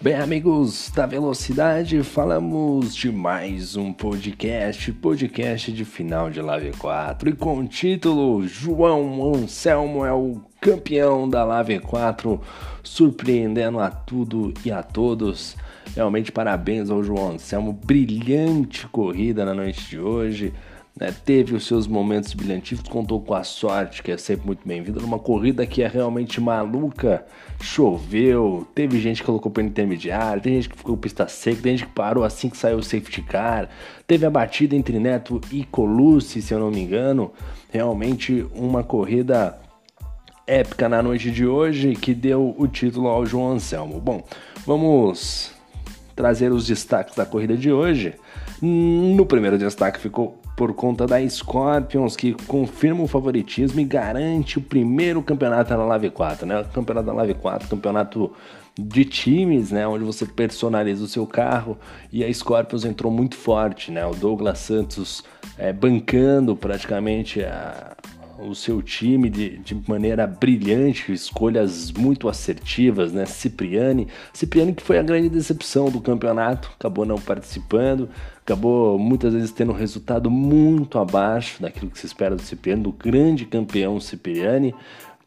Bem, amigos da Velocidade, falamos de mais um podcast, podcast de final de Live 4 e com o título João Anselmo é o campeão da Live 4, surpreendendo a tudo e a todos. Realmente parabéns ao João Anselmo, brilhante corrida na noite de hoje né, teve os seus momentos brilhantíssimos, contou com a sorte, que é sempre muito bem-vinda, numa corrida que é realmente maluca. Choveu, teve gente que colocou para intermediário, tem gente que ficou pista seca, tem gente que parou assim que saiu o safety car, teve a batida entre Neto e Colucci, se eu não me engano. Realmente uma corrida épica na noite de hoje que deu o título ao João Anselmo. Bom, vamos trazer os destaques da corrida de hoje. No primeiro destaque ficou por conta da Scorpions, que confirma o favoritismo e garante o primeiro campeonato na Live 4, né? Campeonato da Live 4, campeonato de times, né, onde você personaliza o seu carro e a Scorpions entrou muito forte, né? O Douglas Santos é, bancando praticamente a, o seu time de, de maneira brilhante, escolhas muito assertivas, né? Cipriani, Cipriani que foi a grande decepção do campeonato, acabou não participando, acabou muitas vezes tendo um resultado muito abaixo daquilo que se espera do Cipriani, do grande campeão Cipriani,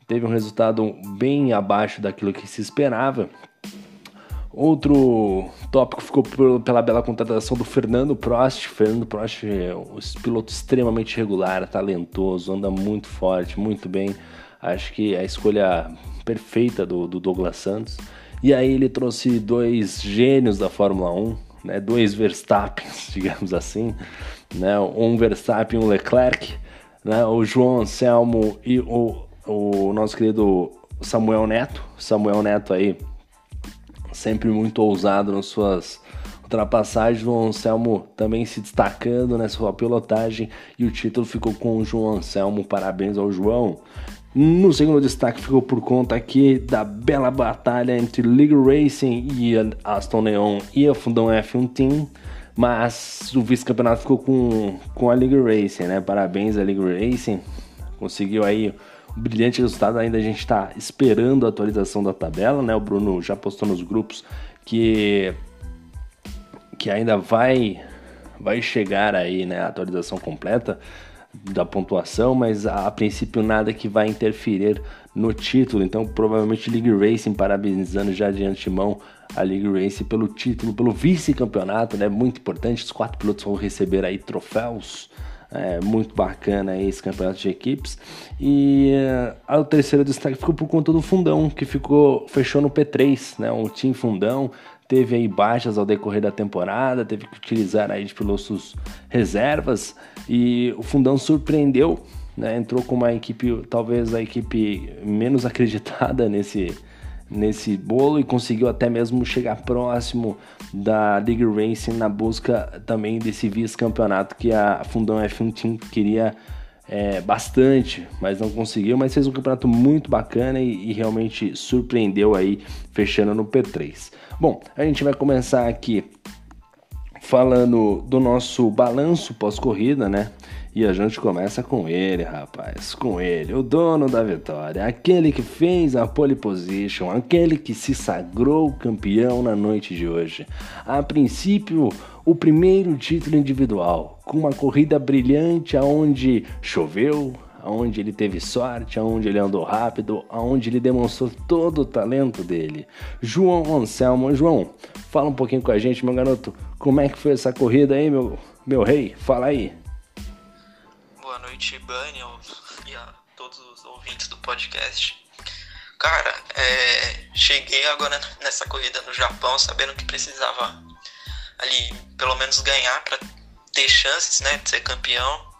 teve um resultado bem abaixo daquilo que se esperava. Outro tópico ficou pela bela contratação do Fernando Prost. Fernando Prost é um piloto extremamente regular, talentoso, anda muito forte, muito bem. Acho que é a escolha perfeita do, do Douglas Santos. E aí ele trouxe dois gênios da Fórmula 1, né? dois Verstappen, digamos assim, né? um Verstappen e um Leclerc, né? o João Anselmo e o, o nosso querido Samuel Neto. Samuel Neto aí sempre muito ousado nas suas ultrapassagens. O Anselmo também se destacando nessa sua pilotagem e o título ficou com o João Anselmo. Parabéns ao João. No segundo destaque ficou por conta aqui da bela batalha entre League Racing e Aston Neon e a Fundão F1 Team, mas o vice-campeonato ficou com, com a League Racing, né? Parabéns à League Racing, conseguiu aí brilhante resultado. Ainda a gente está esperando a atualização da tabela, né? O Bruno já postou nos grupos que que ainda vai vai chegar aí, né, a atualização completa da pontuação, mas a, a princípio nada que vai interferir no título. Então, provavelmente League Racing parabenizando já de antemão a League Racing pelo título, pelo vice-campeonato, né? Muito importante. Os quatro pilotos vão receber aí troféus é, muito bacana esse campeonato de equipes. E uh, o terceiro destaque ficou por conta do Fundão, que ficou fechou no P3, né? Um time Fundão teve aí baixas ao decorrer da temporada, teve que utilizar aí de pilotos reservas e o Fundão surpreendeu, né? Entrou com uma equipe, talvez a equipe menos acreditada nesse nesse bolo e conseguiu até mesmo chegar próximo da League Racing na busca também desse vice-campeonato que a Fundão F1 Team queria é, bastante, mas não conseguiu, mas fez um campeonato muito bacana e, e realmente surpreendeu aí, fechando no P3. Bom, a gente vai começar aqui falando do nosso balanço pós-corrida, né? E a gente começa com ele, rapaz, com ele, o dono da vitória, aquele que fez a pole position, aquele que se sagrou campeão na noite de hoje. A princípio, o primeiro título individual, com uma corrida brilhante aonde choveu, aonde ele teve sorte, aonde ele andou rápido, aonde ele demonstrou todo o talento dele. João Anselmo, João, fala um pouquinho com a gente, meu garoto, como é que foi essa corrida aí, meu, meu rei? Fala aí noite, Bunny, e a todos os ouvintes do podcast. Cara, é, cheguei agora nessa corrida no Japão sabendo que precisava ali pelo menos ganhar para ter chances, né, de ser campeão.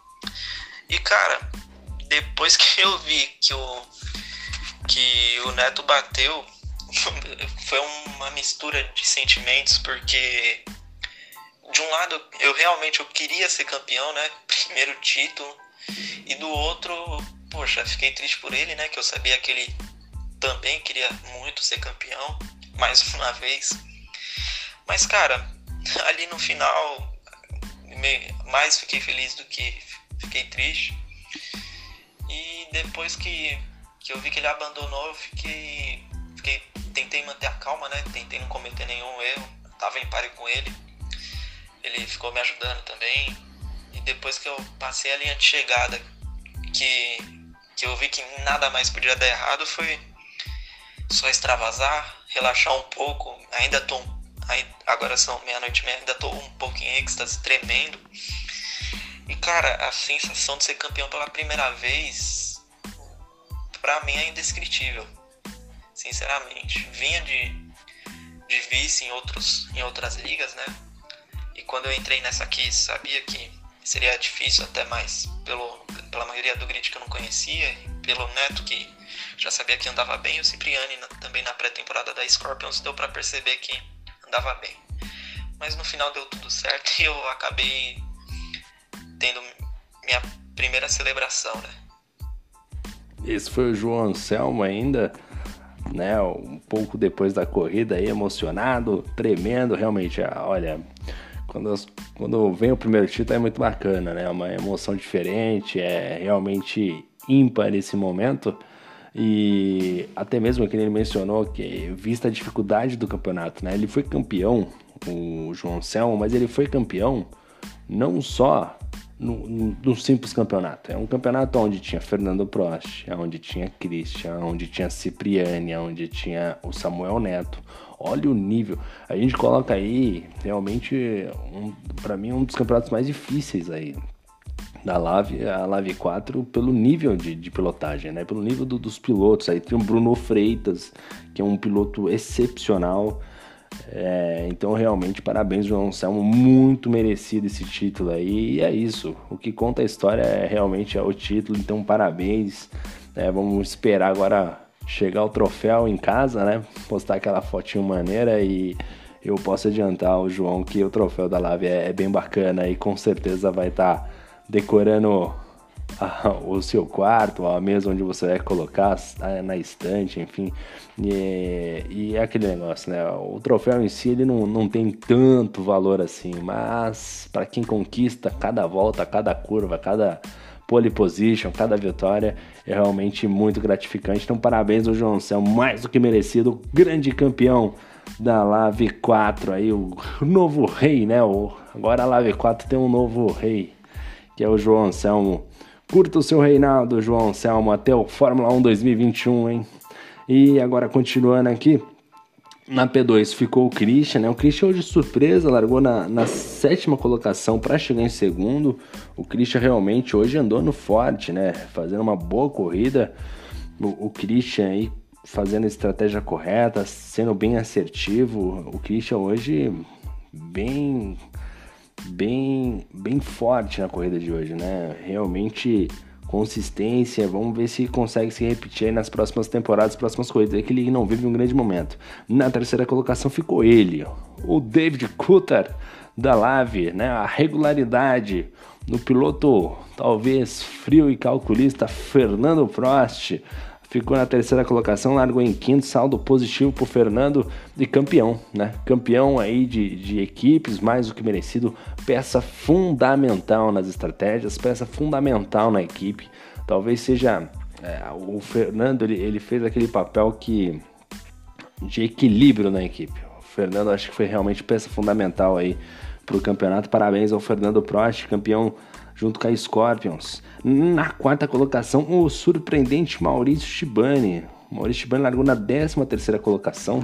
E cara, depois que eu vi que o que o Neto bateu, foi uma mistura de sentimentos porque de um lado eu realmente eu queria ser campeão, né? Primeiro título. E do outro, poxa, fiquei triste por ele, né? Que eu sabia que ele também queria muito ser campeão, mais uma vez. Mas, cara, ali no final, mais fiquei feliz do que fiquei triste. E depois que, que eu vi que ele abandonou, eu fiquei, fiquei tentei manter a calma, né? Tentei não cometer nenhum erro. Tava em pare com ele. Ele ficou me ajudando também. E depois que eu passei a linha de chegada, que, que eu vi que nada mais podia dar errado, foi só extravasar, relaxar um pouco. Ainda tô. Agora são meia-noite e meia, ainda tô um pouco em êxtase, tremendo. E cara, a sensação de ser campeão pela primeira vez, pra mim é indescritível. Sinceramente. Vinha de, de vice em, outros, em outras ligas, né? Quando eu entrei nessa aqui, sabia que seria difícil até mais pelo, pela maioria do grid que eu não conhecia, e pelo Neto que já sabia que andava bem, o Cipriani também na pré-temporada da Scorpions deu para perceber que andava bem. Mas no final deu tudo certo e eu acabei tendo minha primeira celebração, né? Esse foi o João Anselmo ainda, né? Um pouco depois da corrida aí, emocionado, tremendo, realmente, olha, quando, quando vem o primeiro título é muito bacana, né? É uma emoção diferente, é realmente ímpar esse momento. E até mesmo que ele mencionou que, vista a dificuldade do campeonato, né? Ele foi campeão, o João Selmo, mas ele foi campeão não só no, simples campeonato. É um campeonato onde tinha Fernando Prost, onde tinha Christian, onde tinha Cipriani, onde tinha o Samuel Neto. Olha o nível. A gente coloca aí realmente, um, para mim, um dos campeonatos mais difíceis aí da Lave, a Lave 4, pelo nível de, de pilotagem, né? Pelo nível do, dos pilotos. Aí tem o Bruno Freitas, que é um piloto excepcional. É, então, realmente, parabéns, João Anselmo. Muito merecido esse título aí. E é isso. O que conta a história é realmente é o título. Então, parabéns. É, vamos esperar agora chegar o troféu em casa, né? Postar aquela fotinho maneira e eu posso adiantar o João que o troféu da Lave é, é bem bacana e com certeza vai estar tá decorando a, o seu quarto, a mesa onde você vai colocar na estante, enfim. E, e, é aquele negócio, né? O troféu em si ele não, não tem tanto valor assim, mas para quem conquista cada volta, cada curva, cada pole position, cada vitória é realmente muito gratificante. Então, parabéns ao João Céu, mais do que merecido, grande campeão da Lave 4 aí, o novo rei, né? O, agora a Lave 4 tem um novo rei, que é o João Anselmo. Curta o seu reinado, João Anselmo, até o Fórmula 1 2021, hein? E agora continuando aqui, na P2 ficou o Christian, né? O Christian hoje surpresa, largou na, na sétima colocação para chegar em segundo. O Christian realmente hoje andou no forte, né? Fazendo uma boa corrida. O, o Christian aí fazendo a estratégia correta, sendo bem assertivo. O Christian hoje bem bem bem forte na corrida de hoje, né? Realmente consistência, vamos ver se consegue se repetir nas próximas temporadas, próximas corridas, é que ele não vive um grande momento. Na terceira colocação ficou ele, o David Coulter da Lave, né? A regularidade no piloto talvez frio e calculista Fernando Prost ficou na terceira colocação, largou em quinto, saldo positivo para o Fernando e campeão, né? Campeão aí de, de equipes, mais do que merecido, peça fundamental nas estratégias, peça fundamental na equipe. Talvez seja é, o Fernando, ele, ele fez aquele papel que de equilíbrio na equipe. O Fernando acho que foi realmente peça fundamental aí para o campeonato. Parabéns ao Fernando Prost, campeão junto com a Scorpions. Na quarta colocação, o surpreendente Maurício Shibani. Maurício Shibani largou na 13 terceira colocação,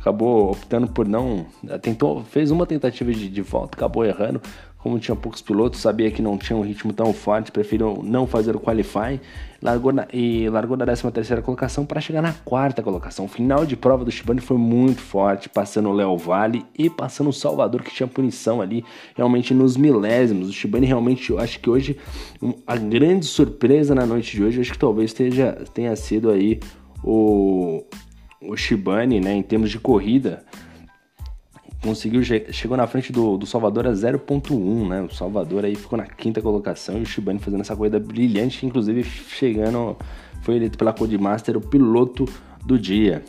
acabou optando por não. Tentou, fez uma tentativa de, de volta, acabou errando como tinha poucos pilotos, sabia que não tinha um ritmo tão forte, preferiu não fazer o qualify largou na, e largou da 13 terceira colocação para chegar na quarta colocação. O final de prova do Shibane foi muito forte, passando o Léo Vale e passando o Salvador, que tinha punição ali, realmente nos milésimos. O Shibane realmente, eu acho que hoje, a grande surpresa na noite de hoje, acho que talvez esteja, tenha sido aí o, o Shibane, né, em termos de corrida, conseguiu chegou na frente do, do Salvador a 0.1, né? O Salvador aí ficou na quinta colocação e o Shibane fazendo essa corrida brilhante, inclusive chegando foi eleito pela Codemaster o piloto do dia.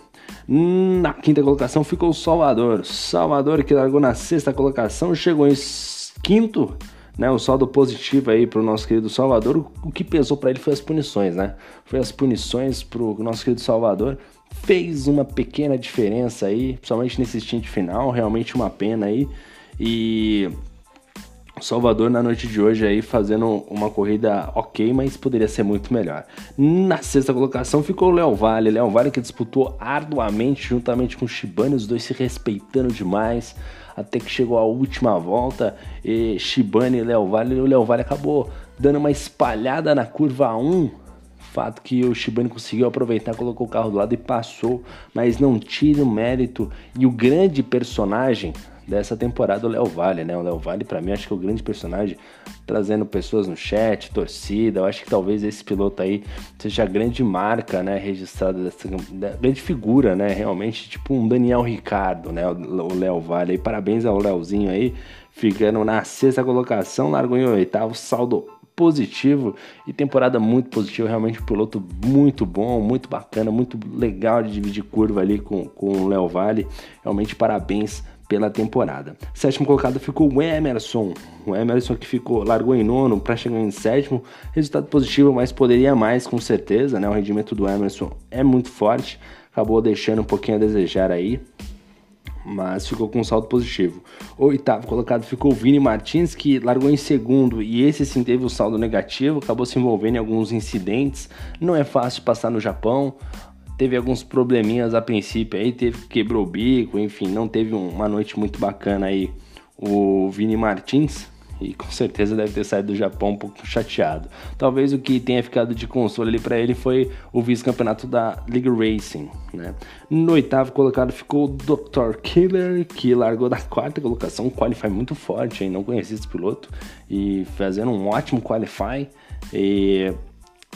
Na quinta colocação ficou o Salvador. Salvador que largou na sexta colocação, chegou em quinto, né? O saldo positivo aí para o nosso querido Salvador. O que pesou para ele foi as punições, né? Foi as punições para o nosso querido Salvador fez uma pequena diferença aí, principalmente nesse stint final, realmente uma pena aí. E Salvador na noite de hoje aí fazendo uma corrida ok, mas poderia ser muito melhor. Na sexta colocação ficou o Léo Vale, Léo Vale que disputou arduamente juntamente com o Shibane, os dois se respeitando demais, até que chegou a última volta e Shibane e Léo Vale, o Léo Vale acabou dando uma espalhada na curva 1, fato que o Shibane conseguiu aproveitar, colocou o carro do lado e passou, mas não tira o mérito. E o grande personagem dessa temporada, o Léo Vale, né? O Léo Vale, para mim, acho que é o grande personagem, trazendo pessoas no chat, torcida. Eu acho que talvez esse piloto aí seja a grande marca, né? Registrada dessa grande figura, né? Realmente, tipo um Daniel Ricardo, né? O Léo Vale. E parabéns ao Léozinho aí, ficando na sexta colocação, largou em oitavo, saldo positivo e temporada muito positiva, realmente um piloto muito bom, muito bacana, muito legal de dividir curva ali com, com o Léo Vale. Realmente parabéns pela temporada. Sétimo colocado ficou o Emerson. O Emerson que ficou, largou em nono para chegar em sétimo. Resultado positivo, mas poderia mais com certeza, né? O rendimento do Emerson é muito forte. Acabou deixando um pouquinho a desejar aí. Mas ficou com um saldo positivo. Oitavo colocado ficou o Vini Martins, que largou em segundo e esse sim teve o um saldo negativo, acabou se envolvendo em alguns incidentes. Não é fácil passar no Japão teve alguns probleminhas a princípio aí, teve quebrou o bico, enfim, não teve uma noite muito bacana aí o Vini Martins e com certeza deve ter saído do Japão um pouco chateado. Talvez o que tenha ficado de consolo ali para ele foi o vice-campeonato da League Racing, né? No oitavo colocado ficou o Dr. Killer, que largou da quarta colocação, um qualify muito forte, hein? não conhecia esse piloto e fazendo um ótimo qualify e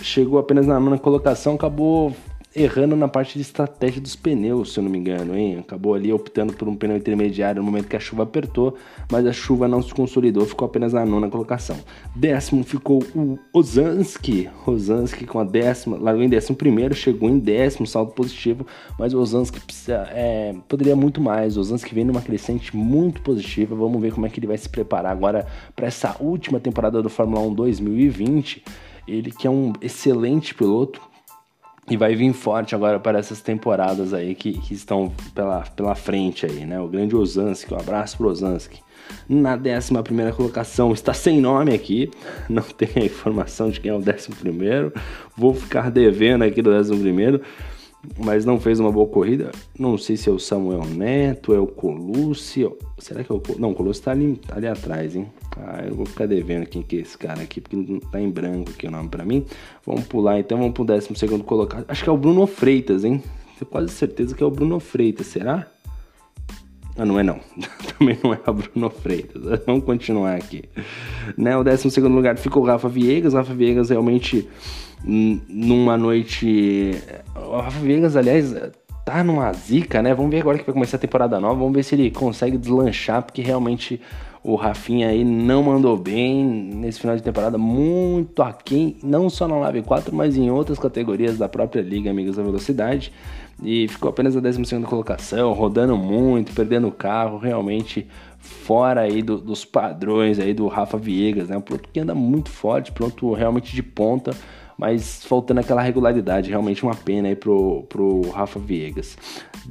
chegou apenas na nona colocação, acabou errando na parte de estratégia dos pneus, se eu não me engano, hein? Acabou ali optando por um pneu intermediário no momento que a chuva apertou, mas a chuva não se consolidou, ficou apenas na nona colocação. Décimo ficou o Ozanski, Ozanski com a décima, largou em décimo primeiro, chegou em décimo, saldo positivo, mas o Ozanski precisa, é, poderia muito mais. O Ozanski vem numa crescente muito positiva, vamos ver como é que ele vai se preparar agora para essa última temporada do Fórmula 1 2020. Ele que é um excelente piloto, e vai vir forte agora para essas temporadas aí que, que estão pela, pela frente aí, né? O grande Ozanski, um abraço pro Ozanski. Na 11 primeira colocação, está sem nome aqui, não tem a informação de quem é o 11 primeiro. Vou ficar devendo aqui do 11 primeiro mas não fez uma boa corrida. Não sei se é o Samuel Neto, é o Colucci. Será que é o Não, o Colucci tá ali, ali atrás, hein? Ah, eu vou ficar devendo quem que é esse cara aqui, porque não tá em branco aqui o nome pra mim. Vamos pular então, vamos pro 12 segundo colocado. Acho que é o Bruno Freitas, hein? Tenho quase certeza que é o Bruno Freitas, será? Ah, não é não. Também não é a Bruno Freitas. Vamos continuar aqui. Né, o 12 segundo lugar ficou o Rafa Viegas. Rafa Viegas realmente numa noite. O Rafa Viegas, aliás, tá numa zica, né? Vamos ver agora que vai começar a temporada nova. Vamos ver se ele consegue deslanchar, porque realmente o Rafinha aí não mandou bem nesse final de temporada, muito aquém, não só na Live 4, mas em outras categorias da própria Liga Amigos da Velocidade. E ficou apenas a 12 colocação, rodando muito, perdendo o carro, realmente fora aí do, dos padrões aí do Rafa Viegas, né? Um piloto que anda muito forte, pronto realmente de ponta mas faltando aquela regularidade, realmente uma pena aí pro, pro Rafa Viegas.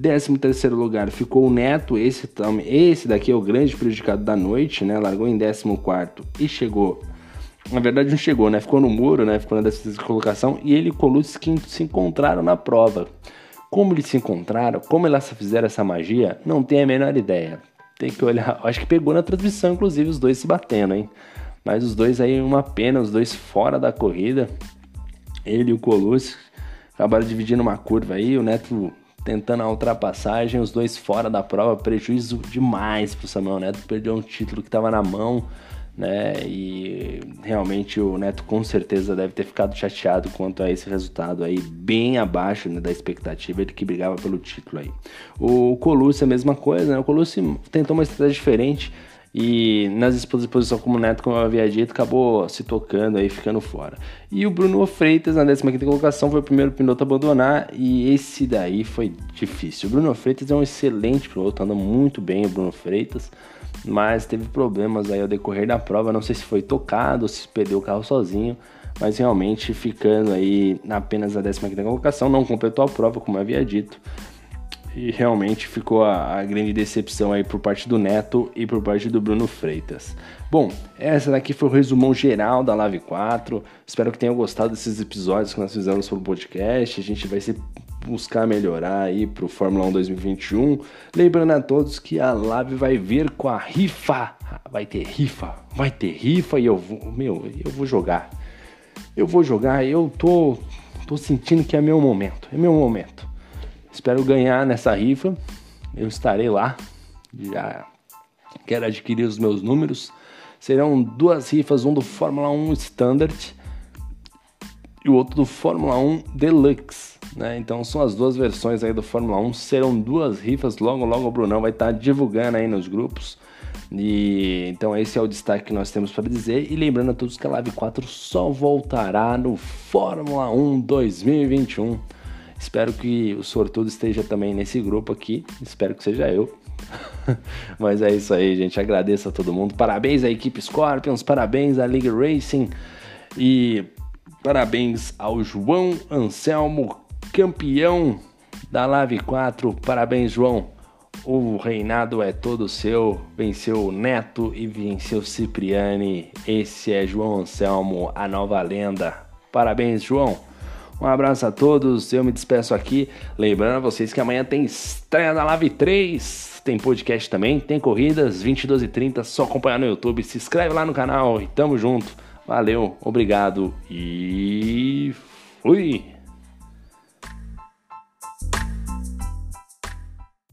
13 terceiro lugar ficou o Neto, esse, esse daqui é o grande prejudicado da noite, né? Largou em 14 quarto e chegou na verdade não chegou, né? Ficou no muro, né? Ficou na décima colocação e ele e Colucci se encontraram na prova. Como eles se encontraram, como elas fizeram essa magia, não tem a menor ideia. Tem que olhar, acho que pegou na transmissão, inclusive, os dois se batendo, hein? Mas os dois aí, uma pena, os dois fora da corrida. Ele e o Colucci acabaram dividindo uma curva aí, o Neto tentando a ultrapassagem, os dois fora da prova, prejuízo demais pro Samuel Neto, perdeu um título que estava na mão, né? E realmente o Neto com certeza deve ter ficado chateado quanto a esse resultado aí, bem abaixo né, da expectativa, ele que brigava pelo título aí. O Colucci a mesma coisa, né? O Colucci tentou uma estratégia diferente, e nas exposições como o Neto, como eu havia dito, acabou se tocando aí, ficando fora. E o Bruno Freitas, na 15 colocação, foi o primeiro piloto a abandonar. E esse daí foi difícil. O Bruno Freitas é um excelente piloto, anda muito bem o Bruno Freitas. Mas teve problemas aí ao decorrer da prova. Não sei se foi tocado ou se perdeu o carro sozinho. mas realmente ficando aí apenas a 15 colocação, não completou a prova, como havia dito. E realmente ficou a, a, grande decepção aí por parte do Neto e por parte do Bruno Freitas. Bom, essa daqui foi o resumão geral da Live 4. Espero que tenham gostado desses episódios que nós fizemos sobre o podcast. A gente vai se buscar melhorar aí pro Fórmula 1 2021. Lembrando a todos que a Live vai vir com a rifa. Vai ter rifa, vai ter rifa e eu vou, meu, eu vou jogar. Eu vou jogar, eu tô tô sentindo que é meu momento, é meu momento. Espero ganhar nessa rifa. Eu estarei lá. Já quero adquirir os meus números. Serão duas rifas, um do Fórmula 1 Standard e o outro do Fórmula 1 Deluxe. Né? Então são as duas versões aí do Fórmula 1. Serão duas rifas. Logo, logo o Brunão vai estar divulgando aí nos grupos. E então esse é o destaque que nós temos para dizer. E lembrando a todos que a Live 4 só voltará no Fórmula 1 2021. Espero que o sortudo esteja também nesse grupo aqui. Espero que seja eu. Mas é isso aí, gente. Agradeço a todo mundo. Parabéns à equipe Scorpions, parabéns à League Racing e parabéns ao João Anselmo, campeão da Live 4. Parabéns, João. O reinado é todo seu. Venceu o Neto e venceu Cipriani. Esse é João Anselmo, a nova lenda. Parabéns, João. Um abraço a todos, eu me despeço aqui. Lembrando a vocês que amanhã tem estreia da Live 3. Tem podcast também, tem corridas 22 e 30, só acompanhar no YouTube. Se inscreve lá no canal e tamo junto. Valeu, obrigado e fui!